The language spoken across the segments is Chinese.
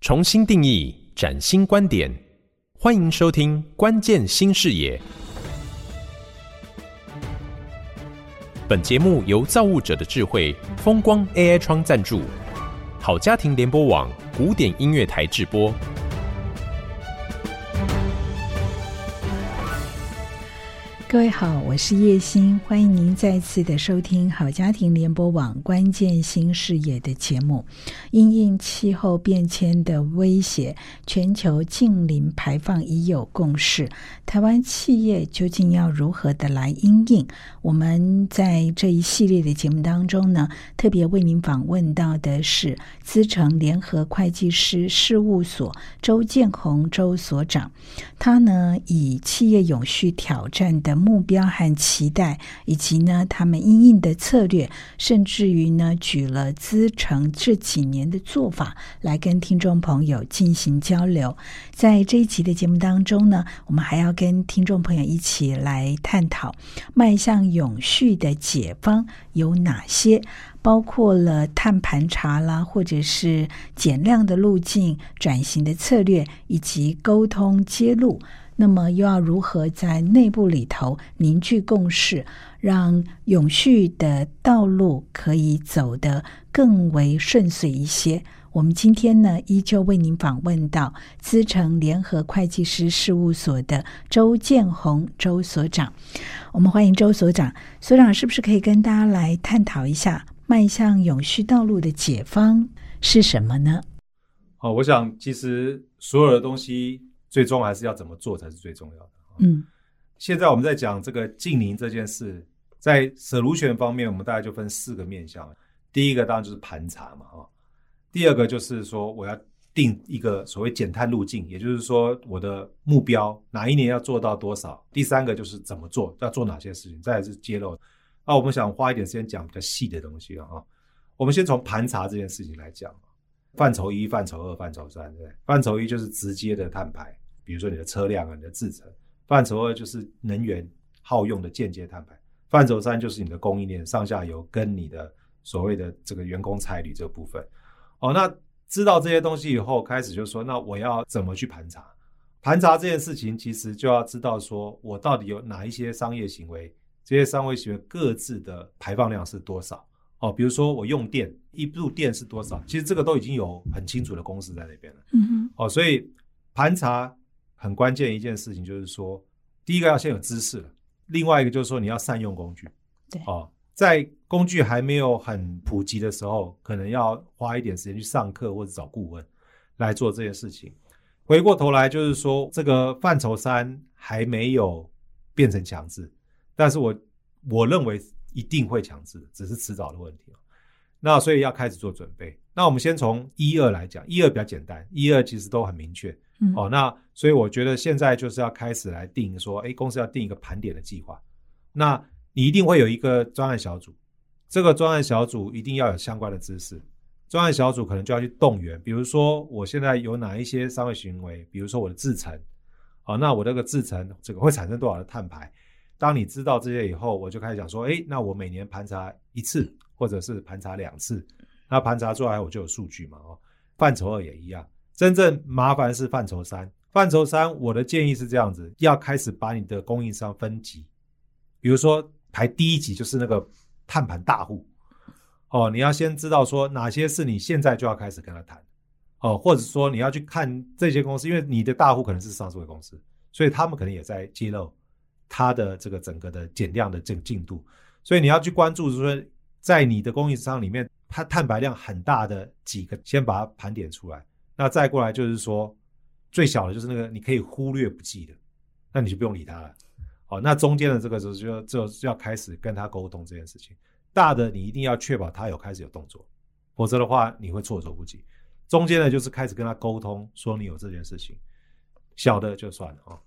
重新定义，崭新观点，欢迎收听《关键新视野》。本节目由造物者的智慧风光 AI 窗赞助，好家庭联播网古典音乐台制播。各位好，我是叶欣，欢迎您再次的收听好家庭联播网关键新视野的节目。因应气候变迁的威胁，全球净零排放已有共识。台湾企业究竟要如何的来因应？我们在这一系列的节目当中呢，特别为您访问到的是资诚联合会计师事务所周建宏周所长。他呢，以企业永续挑战的目标和期待，以及呢他们应应的策略，甚至于呢举了资诚这几年的做法来跟听众朋友进行交流。在这一期的节目当中呢，我们还要跟听众朋友一起来探讨迈向永续的解方有哪些，包括了碳盘查啦，或者是减量的路径、转型的策略，以及沟通揭露。那么又要如何在内部里头凝聚共识，让永续的道路可以走得更为顺遂一些？我们今天呢，依旧为您访问到资诚联合会计师事务所的周建宏周所长。我们欢迎周所长，所长是不是可以跟大家来探讨一下迈向永续道路的解方是什么呢？好，我想其实所有的东西。最终还是要怎么做才是最重要的。嗯，现在我们在讲这个静宁这件事，在 solution 方面，我们大概就分四个面向。第一个当然就是盘查嘛，哈。第二个就是说我要定一个所谓减碳路径，也就是说我的目标哪一年要做到多少。第三个就是怎么做，要做哪些事情。再来是揭露。那我们想花一点时间讲比较细的东西啊。我们先从盘查这件事情来讲。范畴一、范畴二、范畴三，对。范畴一就是直接的碳排。比如说你的车辆啊，你的制程，范畴二就是能源耗用的间接碳排，范畴三就是你的供应链上下游跟你的所谓的这个员工差旅这个部分。哦，那知道这些东西以后，开始就是说，那我要怎么去盘查？盘查这件事情，其实就要知道说我到底有哪一些商业行为，这些商业行为各自的排放量是多少？哦，比如说我用电，一度电是多少？其实这个都已经有很清楚的公式在那边了。嗯哼。哦，所以盘查。很关键一件事情就是说，第一个要先有知识了，另外一个就是说你要善用工具。对，哦，在工具还没有很普及的时候，可能要花一点时间去上课或者找顾问来做这件事情。回过头来就是说，这个范畴三还没有变成强制，但是我我认为一定会强制，只是迟早的问题。那所以要开始做准备。那我们先从一二来讲，一二比较简单，一二其实都很明确。嗯、哦，那所以我觉得现在就是要开始来定说，哎，公司要定一个盘点的计划。那你一定会有一个专案小组，这个专案小组一定要有相关的知识。专案小组可能就要去动员，比如说我现在有哪一些商业行为，比如说我的制程，好、哦，那我这个制程这个会产生多少的碳排？当你知道这些以后，我就开始讲说，哎，那我每年盘查一次，或者是盘查两次，那盘查出来我就有数据嘛，哦，范畴二也一样。真正麻烦是范畴三，范畴三，我的建议是这样子，要开始把你的供应商分级，比如说排第一级就是那个碳盘大户，哦，你要先知道说哪些是你现在就要开始跟他谈，哦，或者说你要去看这些公司，因为你的大户可能是上市公司，所以他们可能也在揭露他的这个整个的减量的这个进度，所以你要去关注，说在你的供应商里面，它碳排量很大的几个，先把它盘点出来。那再过来就是说，最小的就是那个你可以忽略不计的，那你就不用理他了。好，那中间的这个时候就就要开始跟他沟通这件事情。大的你一定要确保他有开始有动作，否则的话你会措手不及。中间的就是开始跟他沟通，说你有这件事情。小的就算了啊。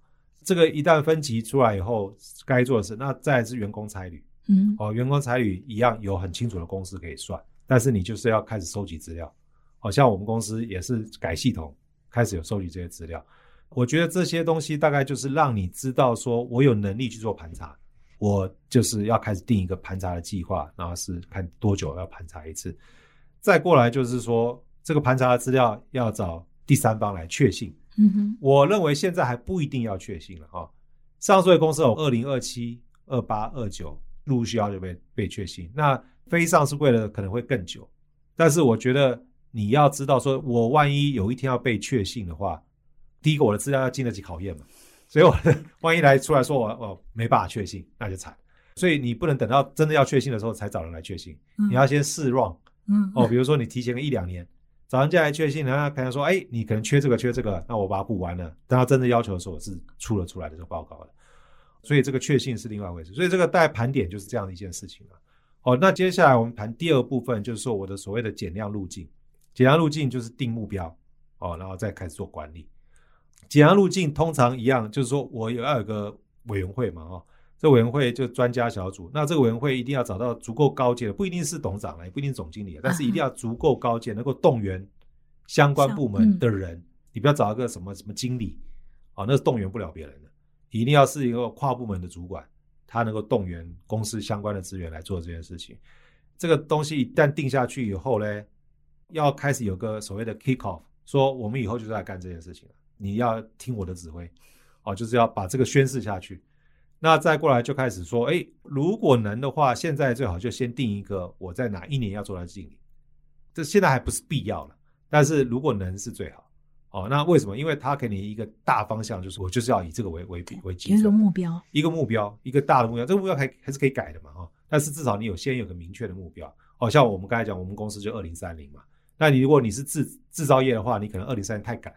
这个一旦分级出来以后，该做的事，那再是员工差旅。嗯，哦，员工彩礼一样有很清楚的公式可以算，但是你就是要开始收集资料。好像我们公司也是改系统，开始有收集这些资料。我觉得这些东西大概就是让你知道，说我有能力去做盘查，我就是要开始定一个盘查的计划，然后是看多久要盘查一次。再过来就是说，这个盘查的资料要找第三方来确信。嗯哼，我认为现在还不一定要确信了哈。上市柜公司有二零二七、二八、二九陆陆续续要就被被确信，那飞上市柜的可能会更久。但是我觉得你要知道，说我万一有一天要被确信的话，第一个我的资料要经得起考验嘛。所以我万一来出来说我我没办法确信，那就惨。所以你不能等到真的要确信的时候才找人来确信，嗯、你要先试 run。嗯哦，比如说你提前个一两年。找人家来确信，然后可能说：“哎、欸，你可能缺这个，缺这个，那我把它补完了。等他真的要求的时候，我是出了出来的这个报告了。所以这个确信是另外一回事。所以这个大概盘点就是这样的一件事情了。哦，那接下来我们谈第二部分，就是说我的所谓的减量路径。减量路径就是定目标，哦，然后再开始做管理。减量路径通常一样，就是说我有要有个委员会嘛，哦。”这委员会就专家小组，那这个委员会一定要找到足够高阶的，不一定是董事长了，也不一定是总经理，但是一定要足够高阶，能够动员相关部门的人。嗯、你不要找一个什么什么经理，啊，那是动员不了别人的。一定要是一个跨部门的主管，他能够动员公司相关的资源来做这件事情。这个东西一旦定下去以后呢，要开始有个所谓的 kick off，说我们以后就是来干这件事情了，你要听我的指挥，哦，就是要把这个宣誓下去。那再过来就开始说，哎，如果能的话，现在最好就先定一个我在哪一年要做到经理，这现在还不是必要了，但是如果能是最好。哦，那为什么？因为他给你一个大方向，就是我就是要以这个为为为基础，一个目标，一个目标，一个大的目标，这个目标还还是可以改的嘛，哈。但是至少你有先有个明确的目标。哦，像我们刚才讲，我们公司就二零三零嘛。那你如果你是制制造业的话，你可能二零三零太赶。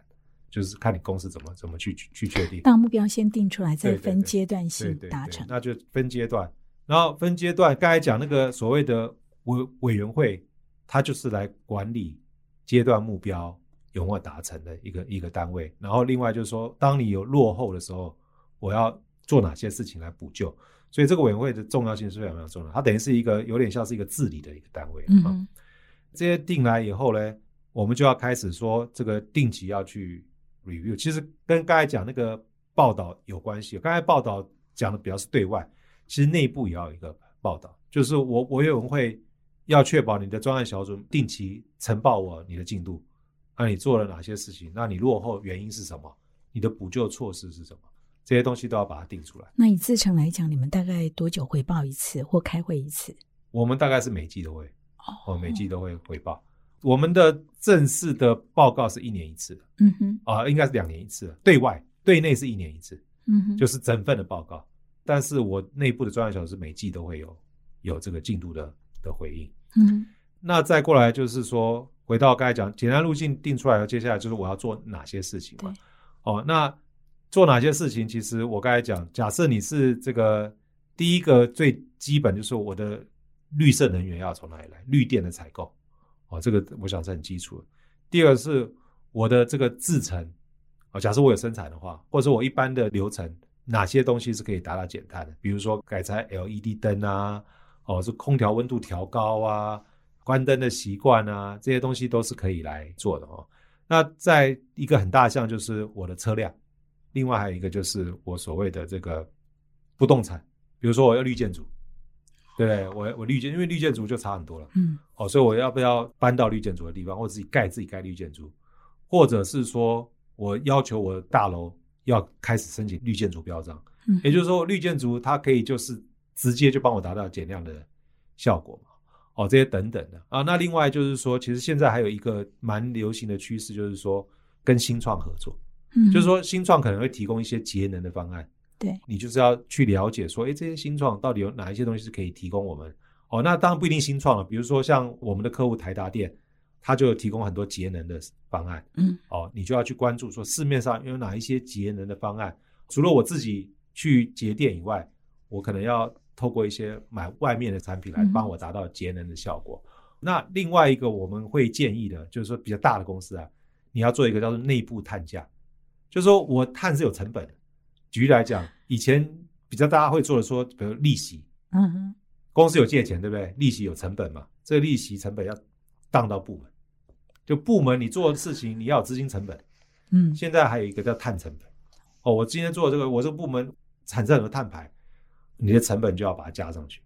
就是看你公司怎么怎么去去确定，大目标先定出来，再分阶段性达成。那就分阶段，然后分阶段。刚才讲那个所谓的委委员会，它就是来管理阶段目标有没有达成的一个一个单位。然后另外就是说，当你有落后的时候，我要做哪些事情来补救。所以这个委员会的重要性是非常非常重要。它等于是一个有点像是一个治理的一个单位。嗯哼，这些定来以后呢，我们就要开始说这个定期要去。review 其实跟刚才讲那个报道有关系。刚才报道讲的比较是对外，其实内部也要有一个报道，就是我我委员会要确保你的专案小组定期呈报我你的进度，那你做了哪些事情？那你落后原因是什么？你的补救措施是什么？这些东西都要把它定出来。那以自成来讲，你们大概多久回报一次或开会一次？我们大概是每季都会，哦，每季都会回报。我们的正式的报告是一年一次的，嗯哼，啊，应该是两年一次的。对外、对内是一年一次，嗯哼，就是整份的报告。但是我内部的专案小组是每季都会有有这个进度的的回应，嗯哼。那再过来就是说，回到刚才讲，简单路径定出来了，接下来就是我要做哪些事情嘛？哦，那做哪些事情？其实我刚才讲，假设你是这个第一个最基本就是我的绿色能源要从哪里来？绿电的采购。哦，这个我想是很基础的。第二个是我的这个制程，哦，假设我有生产的话，或者说我一般的流程，哪些东西是可以达到减碳的？比如说改采 LED 灯啊，哦，是空调温度调高啊，关灯的习惯啊，这些东西都是可以来做的哦。那在一个很大项就是我的车辆，另外还有一个就是我所谓的这个不动产，比如说我要绿建筑。对，我我绿建，因为绿建筑就差很多了，嗯，哦，所以我要不要搬到绿建筑的地方，或自己盖自己盖绿建筑，或者是说我要求我的大楼要开始申请绿建筑标章，嗯，也就是说绿建筑它可以就是直接就帮我达到减量的效果嘛，哦，这些等等的啊，那另外就是说，其实现在还有一个蛮流行的趋势，就是说跟新创合作，嗯，就是说新创可能会提供一些节能的方案。对，你就是要去了解说，哎，这些新创到底有哪一些东西是可以提供我们？哦，那当然不一定新创了，比如说像我们的客户台达电，他就有提供很多节能的方案。嗯，哦，你就要去关注说市面上有哪一些节能的方案。除了我自己去节电以外，我可能要透过一些买外面的产品来帮我达到节能的效果。嗯。那另外一个我们会建议的，就是说比较大的公司啊，你要做一个叫做内部碳价，就是说我碳是有成本的。举例来讲，以前比较大家会做的说，比如利息，嗯哼，公司有借钱，对不对？利息有成本嘛？这个利息成本要当到部门，就部门你做的事情，你要有资金成本，嗯，现在还有一个叫碳成本，哦，我今天做的这个，我这个部门产生很多碳排，你的成本就要把它加上去，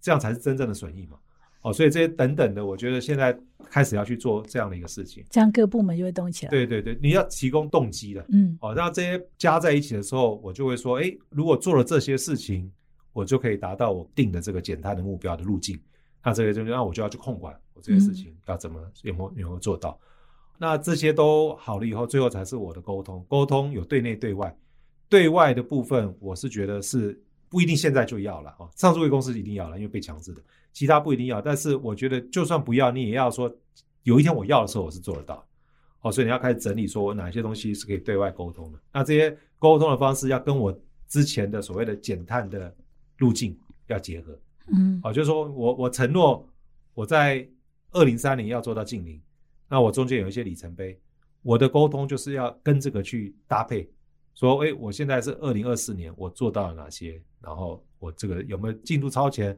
这样才是真正的损益嘛。哦，所以这些等等的，我觉得现在开始要去做这样的一个事情，这样各部门就会动起来。对对对，你要提供动机的，嗯，哦，那这些加在一起的时候，我就会说，哎，如果做了这些事情，我就可以达到我定的这个减碳的目标的路径。那这个就那我就要去控管我这些事情要怎么有没有有没有做到。那这些都好了以后，最后才是我的沟通。沟通有对内对外，对外的部分，我是觉得是不一定现在就要了啊。上市柜公司一定要了，因为被强制的。其他不一定要，但是我觉得就算不要，你也要说有一天我要的时候，我是做得到。哦，所以你要开始整理，说我哪些东西是可以对外沟通的。那这些沟通的方式要跟我之前的所谓的减碳的路径要结合。嗯，哦，就是说我我承诺我在二零三零要做到净零，那我中间有一些里程碑，我的沟通就是要跟这个去搭配，说，哎，我现在是二零二四年，我做到了哪些，然后我这个有没有进度超前。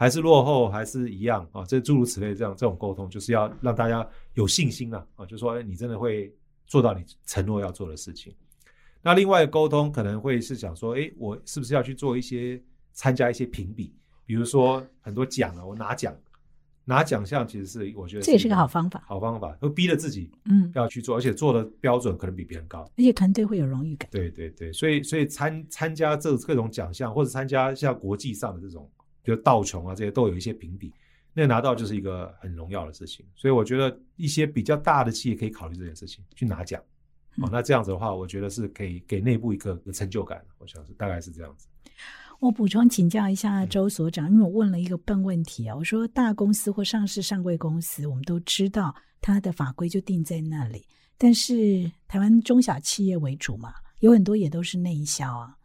还是落后，还是一样啊？这诸如此类，这样这种沟通，就是要让大家有信心啊！啊，就说，你真的会做到你承诺要做的事情。那另外沟通可能会是想说，哎，我是不是要去做一些参加一些评比？比如说很多奖啊，我拿奖拿奖项，其实是我觉得这也是个好方法，好方法，会逼着自己嗯要去做，而且做的标准可能比别人高，而且团队会有荣誉感。对对对，所以所以参参加这各种奖项，或者参加像国际上的这种。比如道琼啊，这些都有一些评比，那拿到就是一个很荣耀的事情。所以我觉得一些比较大的企业可以考虑这件事情，去拿奖。嗯、哦，那这样子的话，我觉得是可以给内部一个成就感。我想是大概是这样子。我补充请教一下周所长，因为我问了一个笨问题啊，我说大公司或上市上柜公司，我们都知道它的法规就定在那里，但是台湾中小企业为主嘛，有很多也都是内销啊。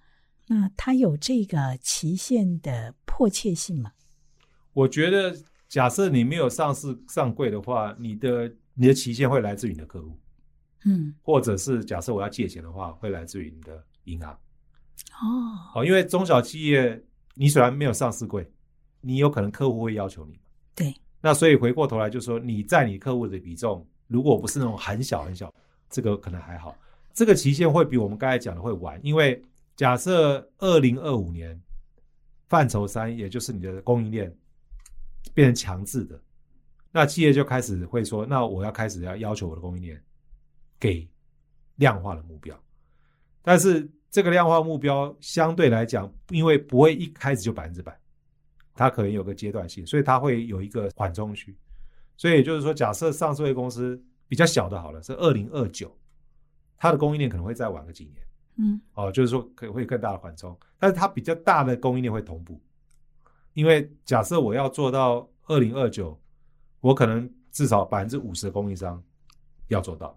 那它有这个期限的迫切性吗？我觉得，假设你没有上市上柜的话，你的你的期限会来自于你的客户，嗯，或者是假设我要借钱的话，会来自于你的银行。哦，好，因为中小企业你虽然没有上市柜，你有可能客户会要求你。对，那所以回过头来就说，你在你客户的比重，如果不是那种很小很小，这个可能还好。这个期限会比我们刚才讲的会晚，因为。假设二零二五年范畴三，也就是你的供应链变成强制的，那企业就开始会说：“那我要开始要要求我的供应链给量化的目标。”但是这个量化目标相对来讲，因为不会一开始就百分之百，它可能有个阶段性，所以它会有一个缓冲区。所以也就是说，假设上市会公司比较小的，好了，是二零二九，它的供应链可能会再晚个几年。嗯，哦，就是说可会更大的缓冲，但是它比较大的供应链会同步，因为假设我要做到二零二九，我可能至少百分之五十的供应商要做到，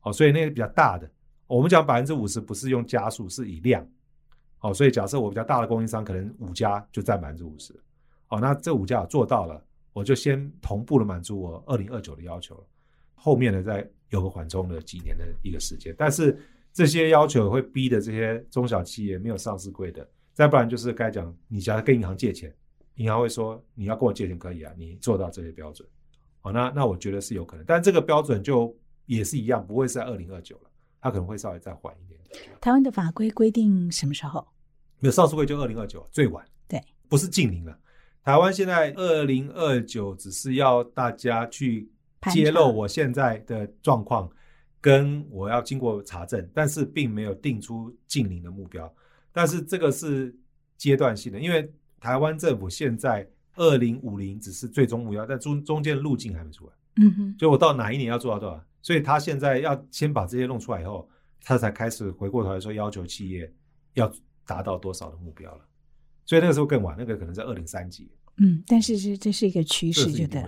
哦，所以那个比较大的，我们讲百分之五十不是用加数，是以量，哦，所以假设我比较大的供应商可能五家就占百分之五十，哦，那这五家做到了，我就先同步的满足我二零二九的要求了，后面呢再有个缓冲的几年的一个时间，但是。这些要求会逼的这些中小企业没有上市规的，再不然就是该讲，你假如跟银行借钱，银行会说你要跟我借钱可以啊，你做到这些标准，好，那那我觉得是有可能，但这个标准就也是一样，不会是在二零二九了，它可能会稍微再缓一点。台湾的法规规定什么时候？没有上市会就二零二九最晚，对，不是近零了。台湾现在二零二九只是要大家去揭露我现在的状况。跟我要经过查证，但是并没有定出近零的目标，但是这个是阶段性的，因为台湾政府现在二零五零只是最终目标，但中中间的路径还没出来。嗯哼，所以我到哪一年要做到多少？所以他现在要先把这些弄出来以后，他才开始回过头来说要求企业要达到多少的目标了。所以那个时候更晚，那个可能在二零三几。嗯，但是这这是一个趋势，就对。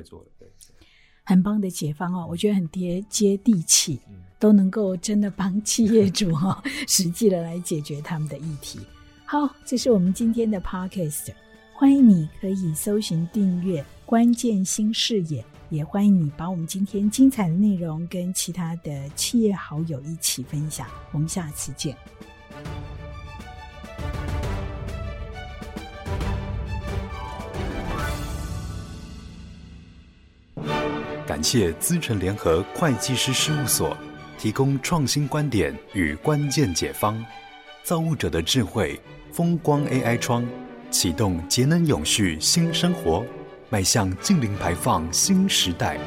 很棒的解放哦，我觉得很接接地气，都能够真的帮企业主哈、哦，实际的来解决他们的议题。好，这是我们今天的 Podcast，欢迎你可以搜寻订阅关键新视野，也欢迎你把我们今天精彩的内容跟其他的企业好友一起分享。我们下次见。感谢资诚联合会计师事务所提供创新观点与关键解方，造物者的智慧，风光 AI 窗启动节能永续新生活。迈向净零排放新时代。